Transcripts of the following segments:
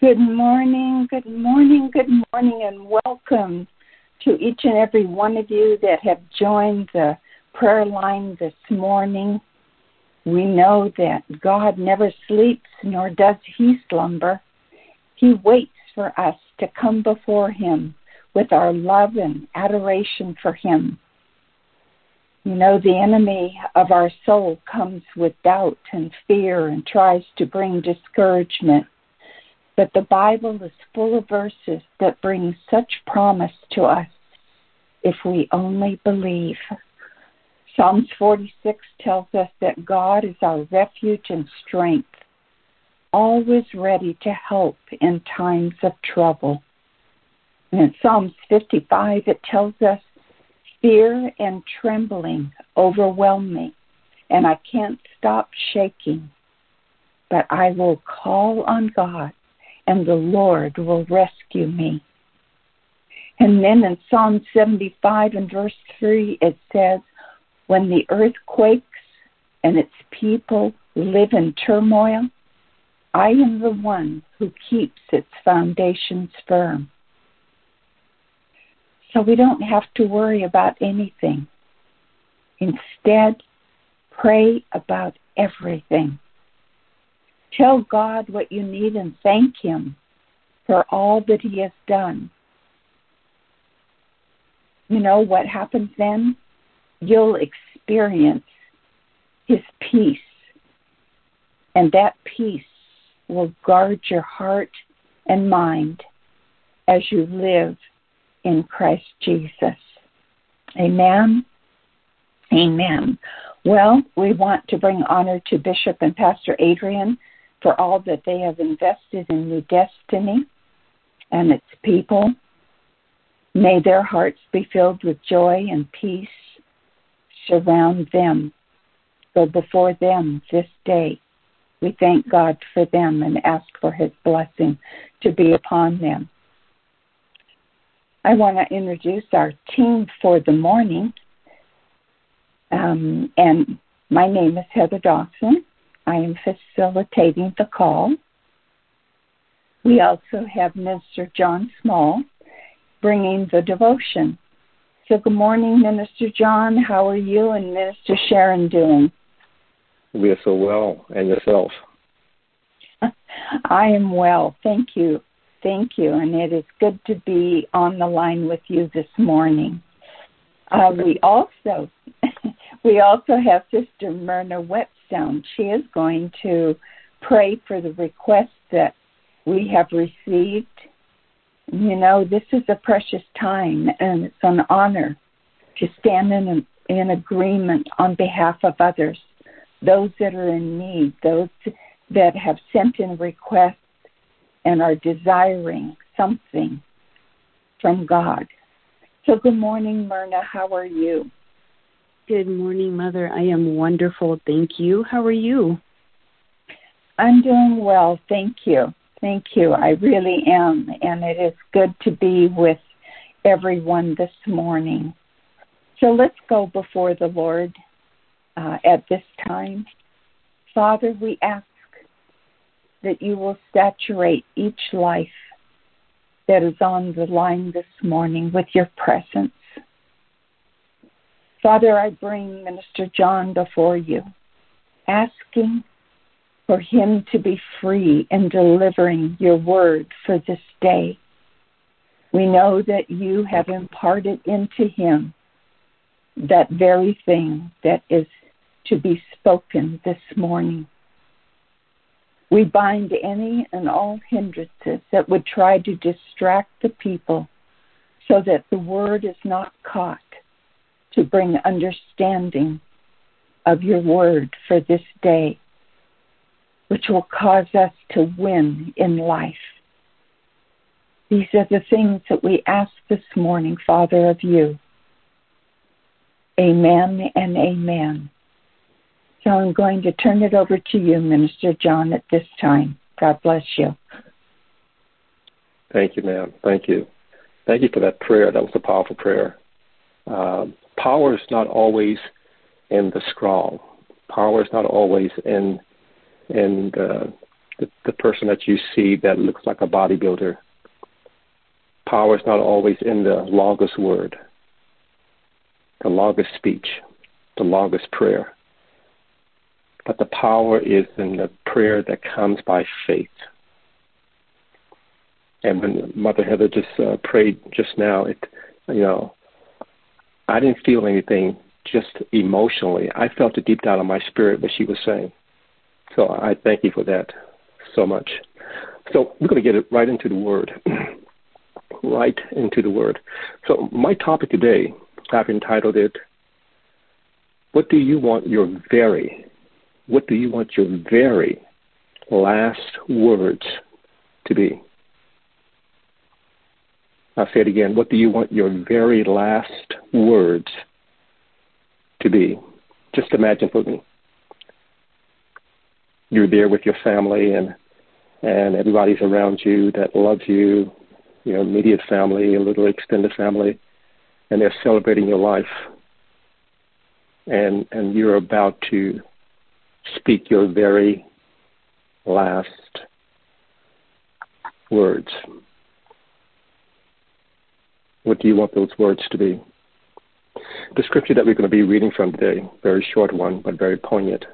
Good morning, good morning, good morning, and welcome to each and every one of you that have joined the prayer line this morning. We know that God never sleeps, nor does he slumber. He waits for us to come before him with our love and adoration for him. You know, the enemy of our soul comes with doubt and fear and tries to bring discouragement. But the Bible is full of verses that bring such promise to us if we only believe. Psalms 46 tells us that God is our refuge and strength, always ready to help in times of trouble. And in Psalms 55, it tells us Fear and trembling overwhelm me, and I can't stop shaking. But I will call on God, and the Lord will rescue me. And then in Psalm 75 and verse 3, it says, When the earth quakes and its people live in turmoil, I am the one who keeps its foundations firm. So we don't have to worry about anything. Instead, pray about everything. Tell God what you need and thank Him for all that He has done. You know what happens then? You'll experience His peace, and that peace will guard your heart and mind as you live in Christ Jesus. Amen. Amen. Well, we want to bring honor to Bishop and Pastor Adrian for all that they have invested in New Destiny and its people. May their hearts be filled with joy and peace. Surround them. Go before them this day. We thank God for them and ask for his blessing to be upon them. I want to introduce our team for the morning. Um, and my name is Heather Dawson. I am facilitating the call. We also have Minister John Small bringing the devotion. So, good morning, Minister John. How are you and Minister Sharon doing? We are so well. And yourself? I am well. Thank you. Thank you, and it is good to be on the line with you this morning. Uh, we also we also have Sister Myrna Whetstone. She is going to pray for the requests that we have received. You know, this is a precious time, and it's an honor to stand in in agreement on behalf of others, those that are in need, those that have sent in requests and are desiring something from God. So, good morning, Myrna. How are you? Good morning, Mother. I am wonderful. Thank you. How are you? I'm doing well. Thank you. Thank you. I really am. And it is good to be with everyone this morning. So let's go before the Lord uh, at this time. Father, we ask that you will saturate each life that is on the line this morning with your presence. Father, I bring Minister John before you, asking for him to be free in delivering your word for this day. We know that you have imparted into him that very thing that is to be spoken this morning. We bind any and all hindrances that would try to distract the people so that the word is not caught to bring understanding of your word for this day, which will cause us to win in life. These are the things that we ask this morning, Father, of you. Amen and amen. So I'm going to turn it over to you, Minister John, at this time. God bless you. Thank you, ma'am. Thank you. Thank you for that prayer. That was a powerful prayer. Um, power is not always in the strong. Power is not always in in the the, the person that you see that looks like a bodybuilder. Power is not always in the longest word, the longest speech, the longest prayer. But the power is in the prayer that comes by faith. And when Mother Heather just uh, prayed just now, it, you know, I didn't feel anything just emotionally. I felt it deep down in my spirit what she was saying. So I thank you for that so much. So we're going to get it right into the Word. right into the Word. So my topic today, I've entitled it, What Do You Want Your Very, what do you want your very last words to be? I'll say it again. What do you want your very last words to be? Just imagine for me. You're there with your family and and everybody's around you that loves you, you know, immediate family, a little extended family, and they're celebrating your life. And and you're about to speak your very last words. What do you want those words to be? The scripture that we're going to be reading from today, very short one, but very poignant.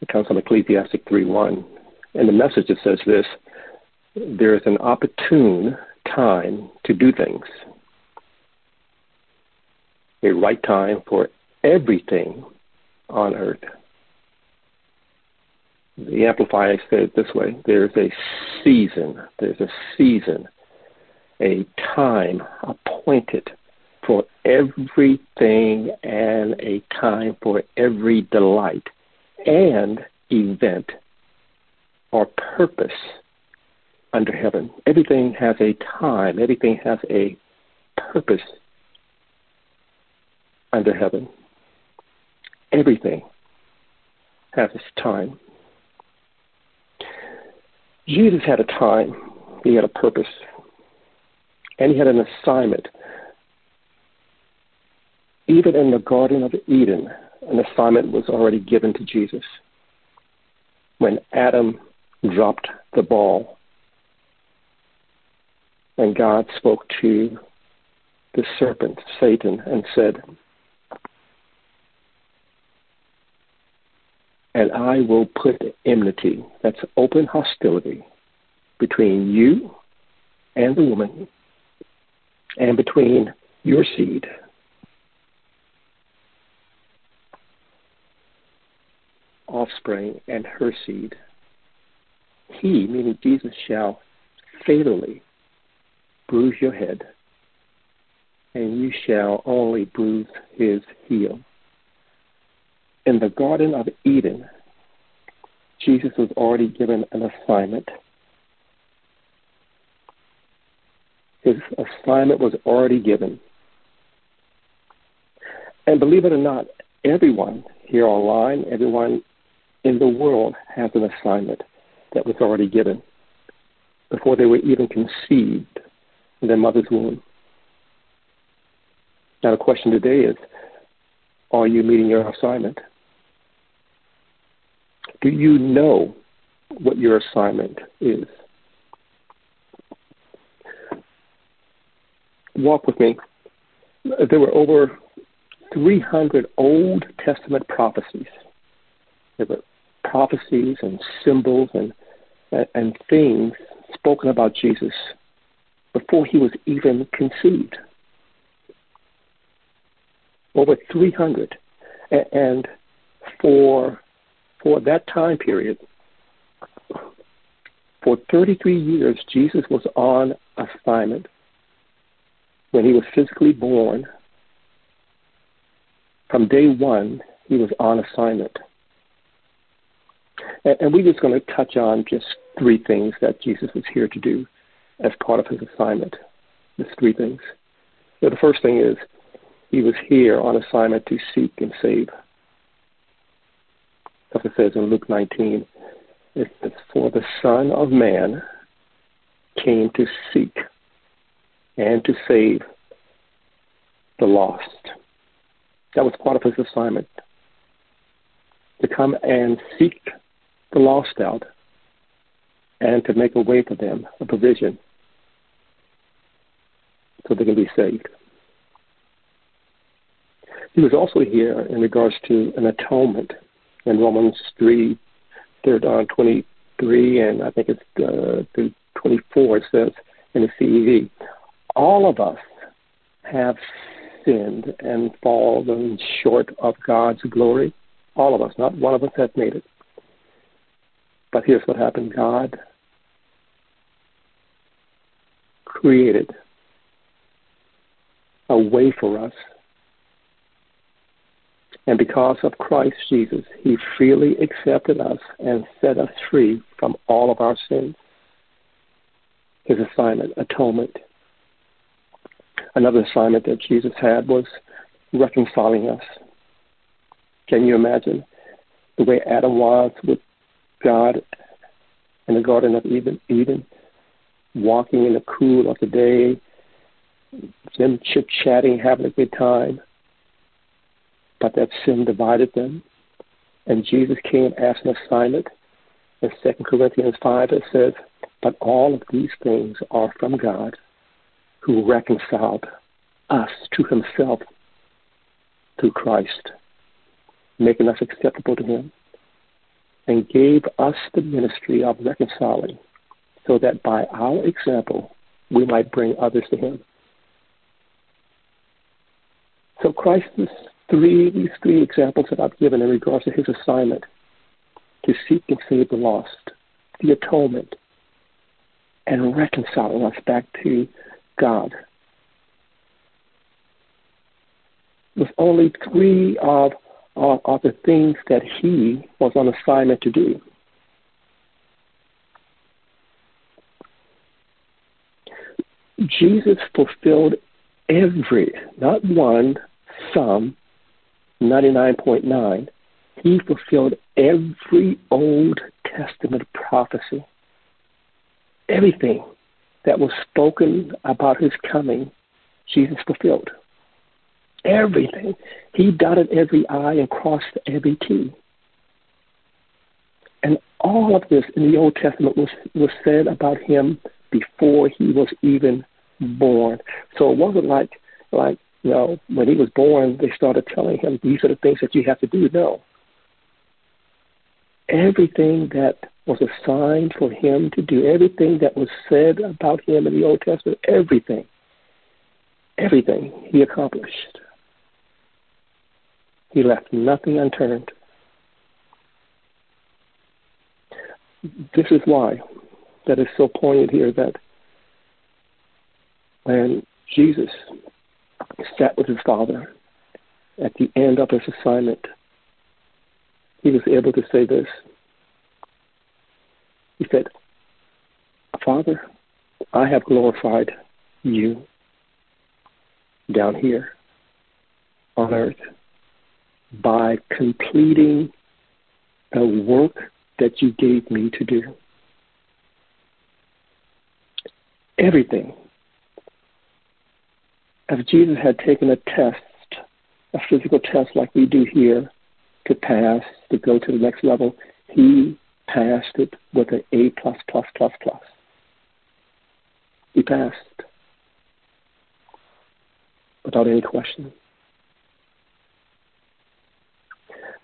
It comes from Ecclesiastic 3.1. And the message it says this, there is an opportune time to do things. A right time for everything on earth. The Amplifier said it this way there's a season, there's a season, a time appointed for everything and a time for every delight and event or purpose under heaven. Everything has a time, everything has a purpose under heaven. Everything has its time. Jesus had a time, he had a purpose, and he had an assignment. Even in the Garden of Eden, an assignment was already given to Jesus. When Adam dropped the ball, and God spoke to the serpent, Satan, and said, and I will put enmity, that's open hostility, between you and the woman, and between your seed. Offspring and her seed. He, meaning Jesus, shall fatally bruise your head, and you shall only bruise his heel in the Garden of Eden, Jesus was already given an assignment. His assignment was already given. And believe it or not, everyone here online, everyone in the world has an assignment that was already given before they were even conceived in their mother's womb. Now, the question today is are you meeting your assignment? Do you know what your assignment is? Walk with me. There were over 300 Old Testament prophecies. There were prophecies and symbols and, and things spoken about Jesus before he was even conceived. Over 300. And for for that time period, for 33 years, Jesus was on assignment. When he was physically born, from day one, he was on assignment. And, we're just going to touch on just three things that Jesus was here to do as part of his assignment. Just three things. So the first thing is he was here on assignment to seek and save as it says in Luke 19. It says, For the Son of Man came to seek and to save the lost. That was part of his assignment to come and seek the lost out and to make a way for them, a provision, so they can be saved. He was also here in regards to an atonement in Romans 3, third on 23, and I think it's uh, through 24, it says in the CEV, all of us have sinned and fallen short of God's glory. All of us, not one of us has made it. But here's what happened God created a way for us. And because of Christ Jesus, He freely accepted us and set us free from all of our sins. His assignment, atonement. Another assignment that Jesus had was reconciling us. Can you imagine the way Adam was with God in the Garden of Eden, walking in the cool of the day, them chit chatting, having a good time. But that sin divided them. And Jesus came as an assignment. In 2 Corinthians 5, it says, But all of these things are from God, who reconciled us to himself through Christ, making us acceptable to him, and gave us the ministry of reconciling, so that by our example we might bring others to him. So Christ's three these three examples that I've given in regards to his assignment to seek and save the lost, the atonement, and reconciling us back to God. Was only three of, of, of the things that he was on assignment to do. Jesus fulfilled every, not one, some, 99.9, he fulfilled every Old Testament prophecy. Everything that was spoken about his coming, Jesus fulfilled. Everything. He dotted every I and crossed every T. And all of this in the Old Testament was, was said about him before he was even born. So it wasn't like like you know, when he was born, they started telling him, these are the things that you have to do. No. Everything that was assigned for him to do, everything that was said about him in the Old Testament, everything, everything he accomplished. He left nothing unturned. This is why that is so poignant here that when Jesus sat with his father at the end of his assignment, he was able to say this. He said, Father, I have glorified you down here on earth by completing the work that you gave me to do. Everything if Jesus had taken a test, a physical test like we do here, to pass, to go to the next level, he passed it with an A plus plus plus plus. He passed without any question.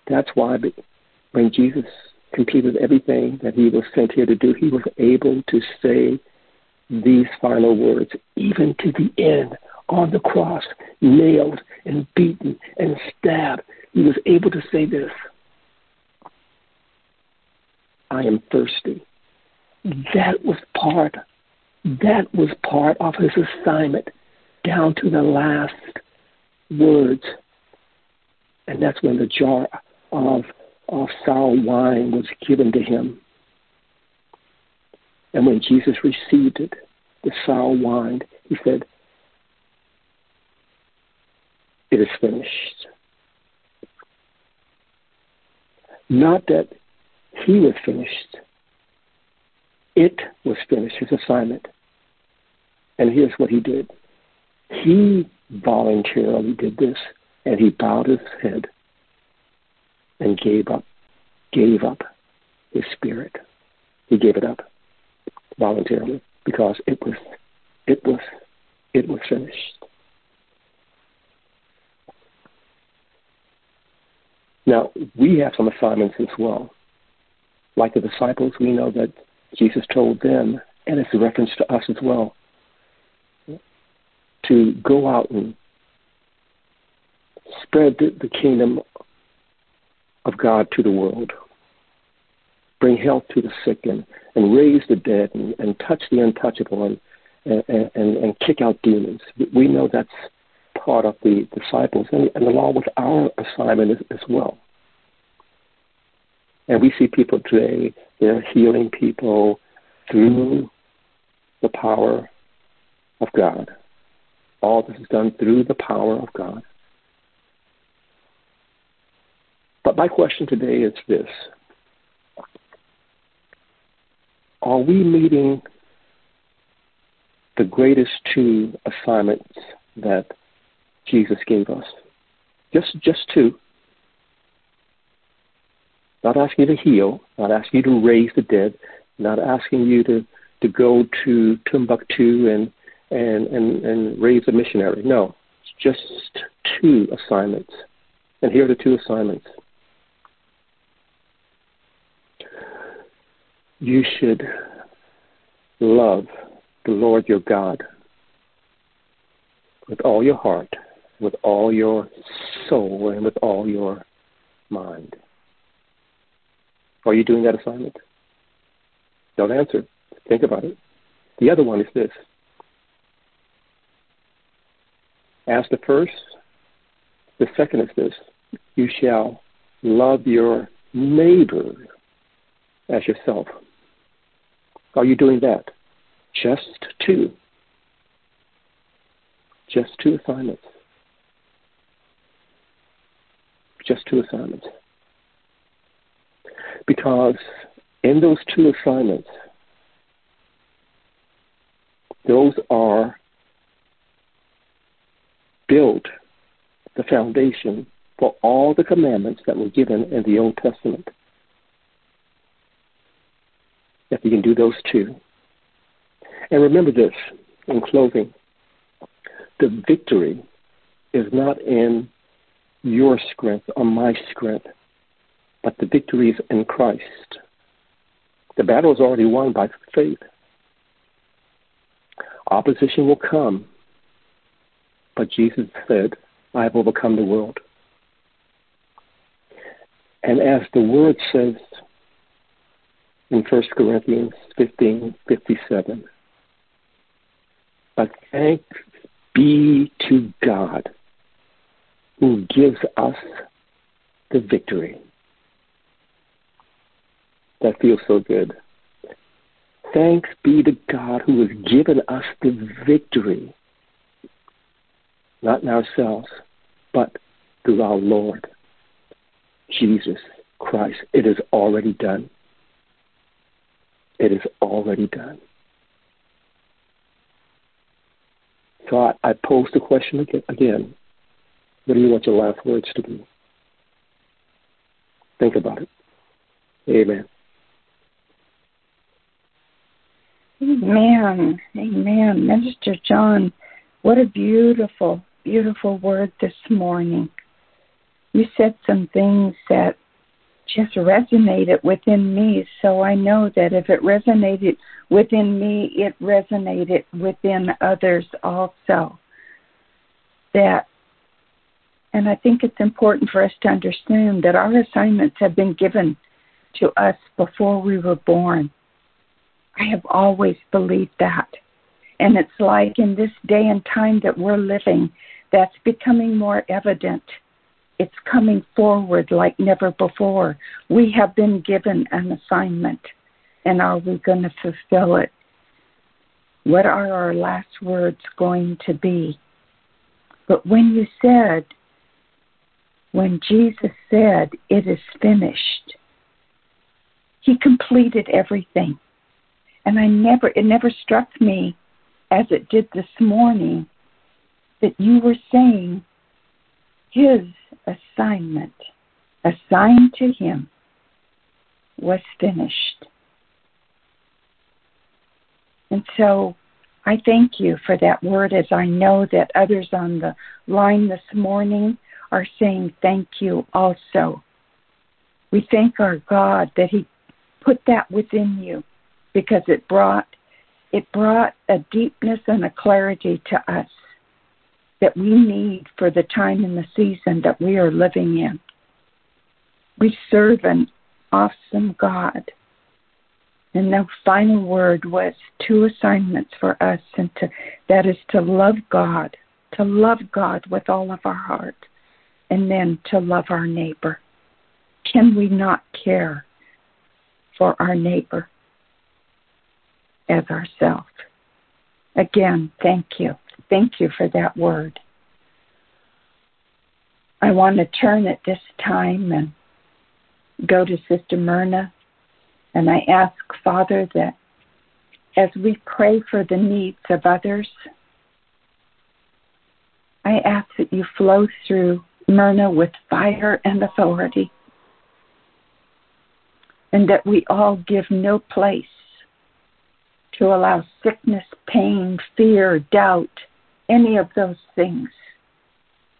That's why when Jesus completed everything that he was sent here to do, he was able to say these final words, even to the end on the cross, nailed and beaten and stabbed, he was able to say this I am thirsty. That was part that was part of his assignment down to the last words. And that's when the jar of, of sour wine was given to him. And when Jesus received it, the sour wine, he said, it is finished. Not that he was finished, it was finished, his assignment. And here's what he did he voluntarily did this, and he bowed his head and gave up, gave up his spirit. He gave it up voluntarily because it was it was it was finished. Now we have some assignments as well. Like the disciples, we know that Jesus told them, and it's a reference to us as well, to go out and spread the, the kingdom of God to the world, bring health to the sick, and, and raise the dead, and, and touch the untouchable, and, and, and, and kick out demons. We know that's part of the disciples, and, and along with our assignment as, as well. And we see people today, they're healing people through the power of God. All this is done through the power of God. But my question today is this Are we meeting the greatest two assignments that Jesus gave us? Just, just two. Not asking you to heal, not asking you to raise the dead, not asking you to, to go to Timbuktu and, and, and, and raise a missionary. No, it's just two assignments. And here are the two assignments. You should love the Lord your God with all your heart, with all your soul, and with all your mind. Are you doing that assignment? Don't answer. Think about it. The other one is this. As the first, the second is this. You shall love your neighbor as yourself. Are you doing that? Just two. Just two assignments. Just two assignments. Because in those two assignments, those are built the foundation for all the commandments that were given in the Old Testament. If you can do those two. And remember this in closing the victory is not in your strength or my strength, but the victory is in Christ. The battle is already won by faith. Opposition will come, but Jesus said, I have overcome the world. And as the word says in 1 Corinthians 15 57, but thanks be to God who gives us the victory that feels so good. Thanks be to God who has given us the victory, not in ourselves, but through our Lord Jesus Christ. It is already done. It is already done. So I, I pose the question again. What do you want your last words to be? Think about it. Amen. Amen. Amen. Minister John, what a beautiful, beautiful word this morning. You said some things that just resonated within me, so I know that if it resonated within me, it resonated within others also. That, and I think it's important for us to understand that our assignments have been given to us before we were born. I have always believed that. And it's like in this day and time that we're living, that's becoming more evident. It's coming forward like never before. We have been given an assignment, and are we going to fulfill it? What are our last words going to be? But when you said, when Jesus said, it is finished, he completed everything. And I never, it never struck me as it did this morning that you were saying his assignment assigned to him was finished. And so I thank you for that word as I know that others on the line this morning are saying thank you also. We thank our God that He put that within you because it brought it brought a deepness and a clarity to us that we need for the time and the season that we are living in. We serve an awesome God. And the final word was two assignments for us, and to, that is to love God, to love God with all of our heart, and then to love our neighbor. Can we not care for our neighbor as ourselves? Again, thank you. Thank you for that word. I want to turn at this time and go to Sister Myrna, and I ask, Father, that as we pray for the needs of others, I ask that you flow through Myrna with fire and authority, and that we all give no place to allow sickness, pain, fear, doubt, any of those things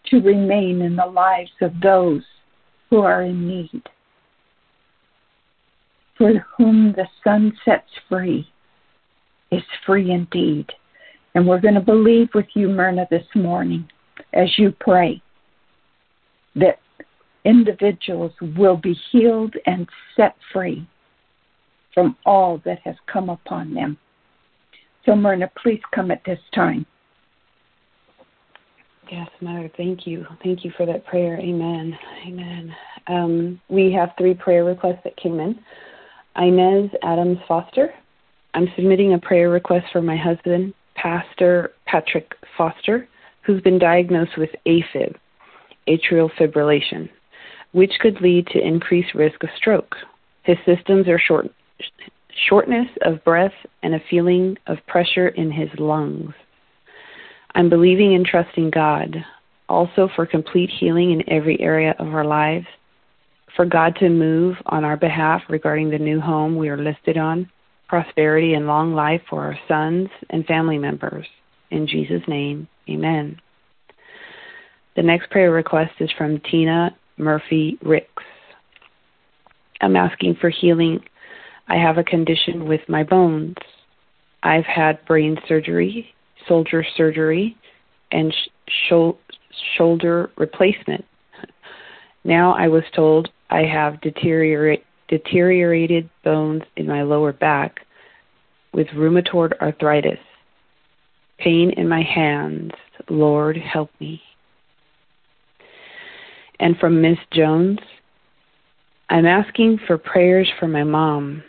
to remain in the lives of those who are in need. For whom the Son sets free is free indeed. And we're going to believe with you, Myrna, this morning as you pray that individuals will be healed and set free from all that has come upon them. So, Myrna, please come at this time. Yes, Mother, thank you. Thank you for that prayer. Amen. Amen. Um, we have three prayer requests that came in. Inez Adams Foster. I'm submitting a prayer request for my husband, Pastor Patrick Foster, who's been diagnosed with AFib, atrial fibrillation, which could lead to increased risk of stroke. His systems are short, shortness of breath and a feeling of pressure in his lungs. I'm believing and trusting God also for complete healing in every area of our lives, for God to move on our behalf regarding the new home we are listed on, prosperity and long life for our sons and family members. In Jesus' name, amen. The next prayer request is from Tina Murphy Ricks. I'm asking for healing. I have a condition with my bones. I've had brain surgery soldier surgery and sh- shoulder replacement. Now I was told I have deteriorate, deteriorated bones in my lower back with rheumatoid arthritis. Pain in my hands. Lord, help me. And from Miss Jones, I'm asking for prayers for my mom.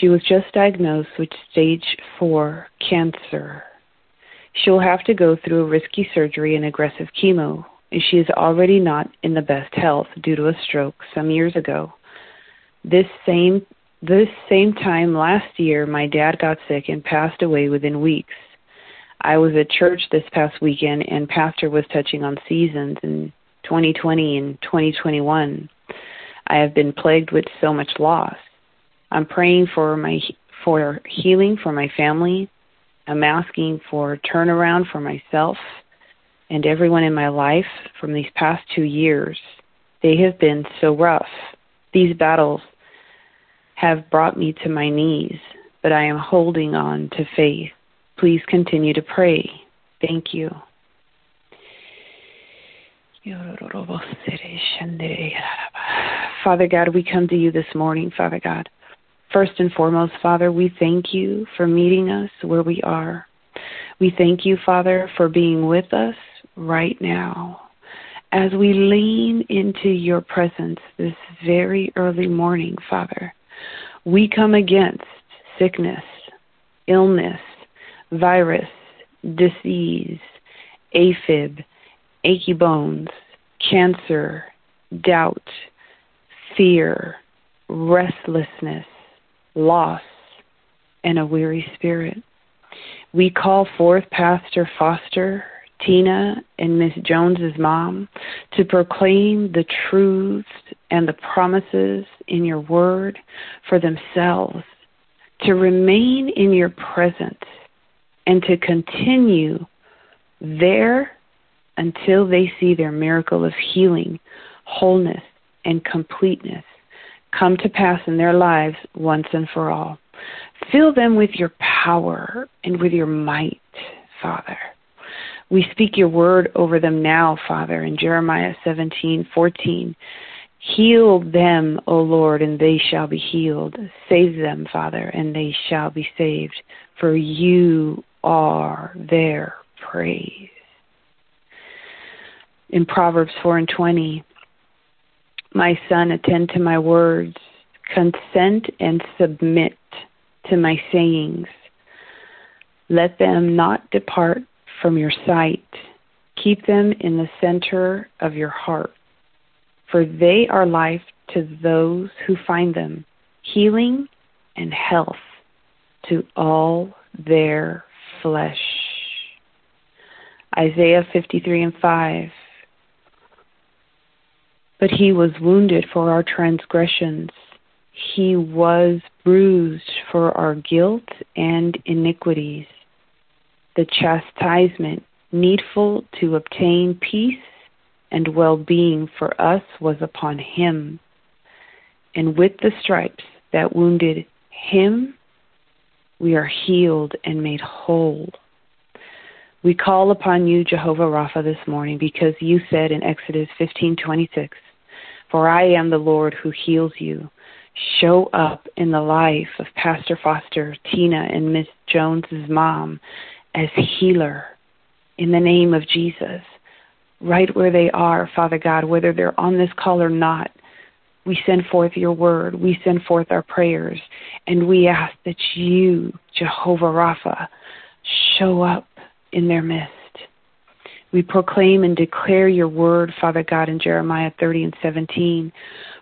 She was just diagnosed with stage 4 cancer. She will have to go through a risky surgery and aggressive chemo, and she is already not in the best health due to a stroke some years ago. This same this same time last year, my dad got sick and passed away within weeks. I was at church this past weekend, and Pastor was touching on seasons in 2020 and 2021. I have been plagued with so much loss. I'm praying for my for healing for my family, I'm asking for turnaround for myself and everyone in my life from these past two years. They have been so rough. These battles have brought me to my knees, but I am holding on to faith. Please continue to pray. Thank you. Father God, we come to you this morning, Father God. First and foremost, Father, we thank you for meeting us where we are. We thank you, Father, for being with us right now as we lean into your presence this very early morning, Father. We come against sickness, illness, virus, disease, AFib, achy bones, cancer, doubt, fear, restlessness, loss, and a weary spirit. We call forth Pastor Foster Tina and Miss Jones's mom, to proclaim the truths and the promises in your word for themselves, to remain in your presence, and to continue there until they see their miracle of healing, wholeness, and completeness come to pass in their lives once and for all. Fill them with your power and with your might, Father. We speak your word over them now, Father, in Jeremiah 17:14. Heal them, O Lord, and they shall be healed. Save them, Father, and they shall be saved, for you are their praise. In Proverbs 4 and 20, my son, attend to my words, consent and submit to my sayings. Let them not depart from your sight. Keep them in the center of your heart, for they are life to those who find them, healing and health to all their flesh. Isaiah 53 and 5. But he was wounded for our transgressions, he was bruised for our guilt and iniquities the chastisement needful to obtain peace and well being for us was upon him. And with the stripes that wounded him, we are healed and made whole. We call upon you, Jehovah Rapha, this morning because you said in Exodus 15:26, "For I am the Lord who heals you." Show up in the life of Pastor Foster, Tina, and Miss Jones's mom as healer in the name of Jesus, right where they are, Father God, whether they're on this call or not. We send forth your word. We send forth our prayers. And we ask that you, Jehovah Rapha, show up in their midst. We proclaim and declare your word, Father God, in Jeremiah 30 and 17.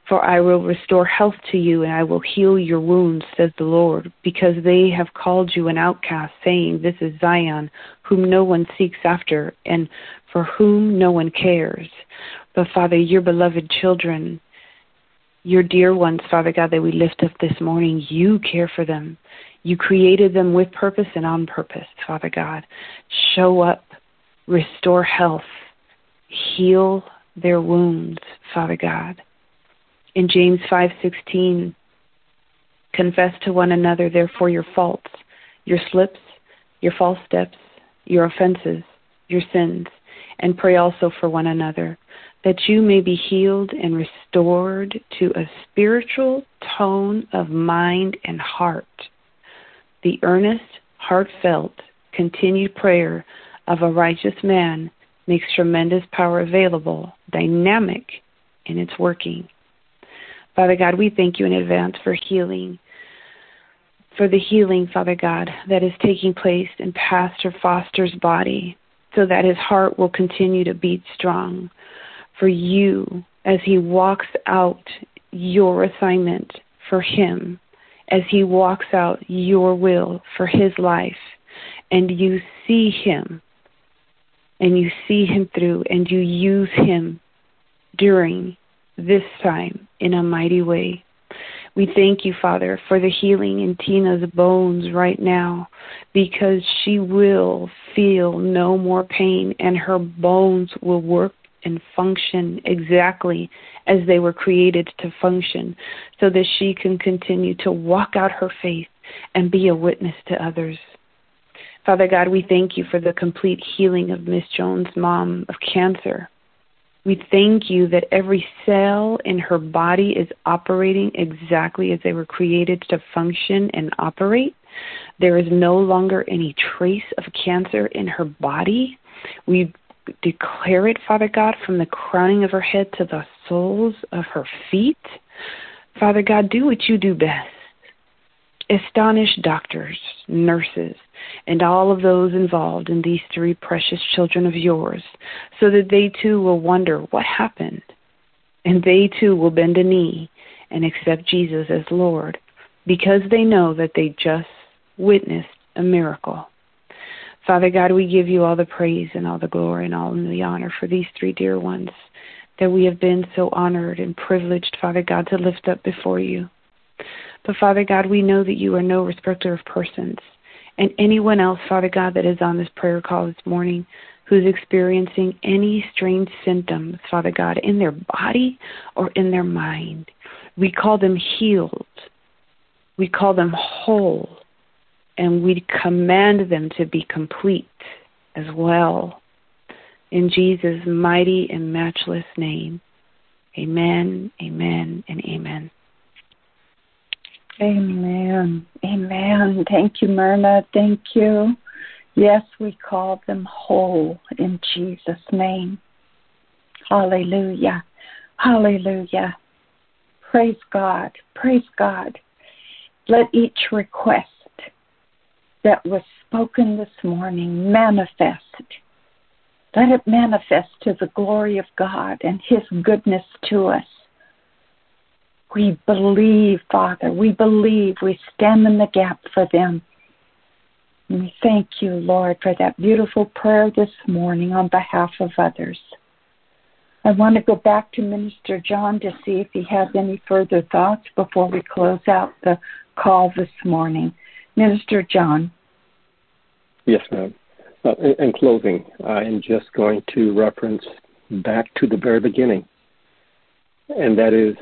For I will restore health to you, and I will heal your wounds, says the Lord, because they have called you an outcast, saying, This is Zion, whom no one seeks after, and for whom no one cares. But, Father, your beloved children, your dear ones, Father God, that we lift up this morning, you care for them. You created them with purpose and on purpose, Father God. Show up, restore health, heal their wounds, Father God in James 5:16, confess to one another therefore your faults, your slips, your false steps, your offenses, your sins, and pray also for one another that you may be healed and restored to a spiritual tone of mind and heart. The earnest, heartfelt, continued prayer of a righteous man makes tremendous power available, dynamic in its working. Father God, we thank you in advance for healing, for the healing, Father God, that is taking place in Pastor Foster's body so that his heart will continue to beat strong for you as he walks out your assignment for him, as he walks out your will for his life, and you see him and you see him through and you use him during this time in a mighty way. We thank you, Father, for the healing in Tina's bones right now because she will feel no more pain and her bones will work and function exactly as they were created to function so that she can continue to walk out her faith and be a witness to others. Father God, we thank you for the complete healing of Miss Jones' mom of cancer. We thank you that every cell in her body is operating exactly as they were created to function and operate. There is no longer any trace of cancer in her body. We declare it, Father God, from the crowning of her head to the soles of her feet. Father God, do what you do best. Astonish doctors, nurses, and all of those involved in these three precious children of yours, so that they too will wonder what happened, and they too will bend a knee and accept Jesus as Lord, because they know that they just witnessed a miracle. Father God, we give you all the praise and all the glory and all the honor for these three dear ones that we have been so honored and privileged, Father God, to lift up before you. But Father God, we know that you are no respecter of persons. And anyone else, Father God, that is on this prayer call this morning who's experiencing any strange symptoms, Father God, in their body or in their mind, we call them healed. We call them whole. And we command them to be complete as well. In Jesus' mighty and matchless name. Amen, amen, and amen. Amen. Amen. Thank you, Myrna. Thank you. Yes, we call them whole in Jesus' name. Hallelujah. Hallelujah. Praise God. Praise God. Let each request that was spoken this morning manifest. Let it manifest to the glory of God and His goodness to us. We believe, Father. We believe. We stand in the gap for them. And we thank you, Lord, for that beautiful prayer this morning on behalf of others. I want to go back to Minister John to see if he has any further thoughts before we close out the call this morning. Minister John. Yes, ma'am. Uh, in, in closing, I am just going to reference back to the very beginning, and that is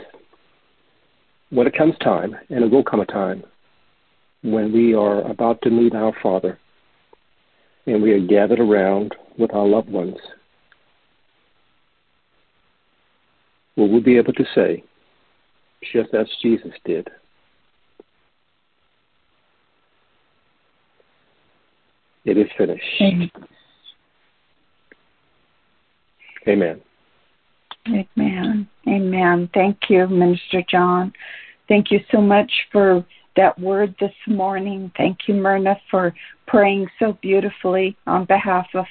when it comes time, and it will come a time, when we are about to meet our Father and we are gathered around with our loved ones, will we be able to say, just as Jesus did, it is finished? Amen. Amen. Amen. Amen. Thank you, Minister John. Thank you so much for that word this morning. Thank you, Myrna, for praying so beautifully on behalf of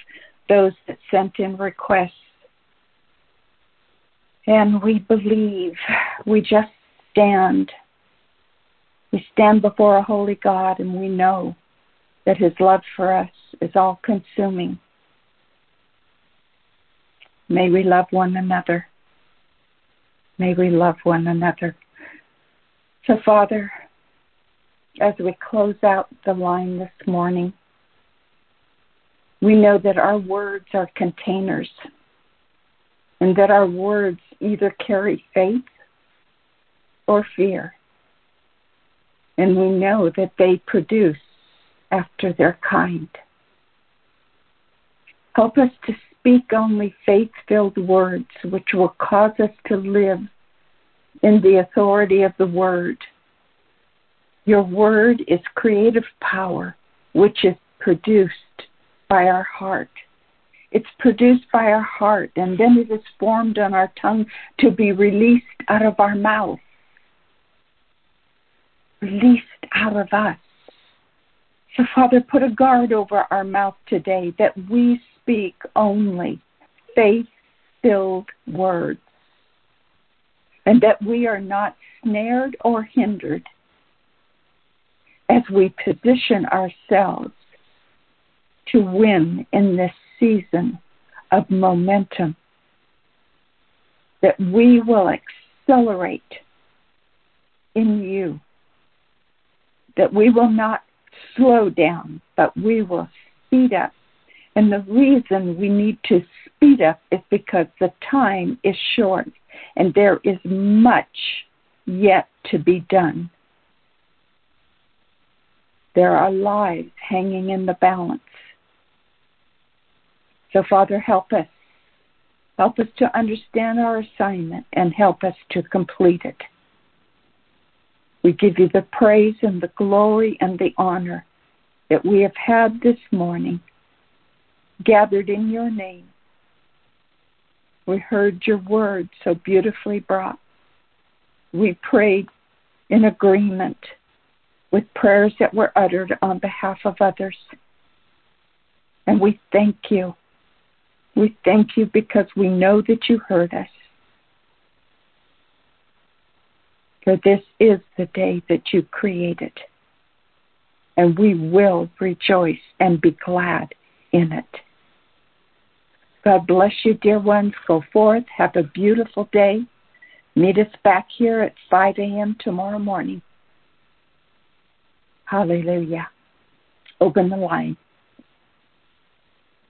those that sent in requests. And we believe, we just stand. We stand before a holy God and we know that His love for us is all consuming. May we love one another. May we love one another. So, Father, as we close out the line this morning, we know that our words are containers and that our words either carry faith or fear. And we know that they produce after their kind. Help us to speak only faith filled words which will cause us to live in the authority of the Word. Your Word is creative power which is produced by our heart. It's produced by our heart, and then it is formed on our tongue to be released out of our mouth. Released out of us. So, Father, put a guard over our mouth today that we speak only faith filled words and that we are not snared or hindered as we position ourselves to win in this season of momentum, that we will accelerate in you, that we will not slow down, but we will speed up. And the reason we need to speed up is because the time is short and there is much yet to be done. There are lives hanging in the balance. So, Father, help us. Help us to understand our assignment and help us to complete it. We give you the praise and the glory and the honor that we have had this morning gathered in your name. We heard your word so beautifully brought. We prayed in agreement with prayers that were uttered on behalf of others. And we thank you. We thank you because we know that you heard us. For this is the day that you created. And we will rejoice and be glad in it. God bless you, dear ones. Go forth. Have a beautiful day. Meet us back here at 5 a.m. tomorrow morning. Hallelujah. Open the line.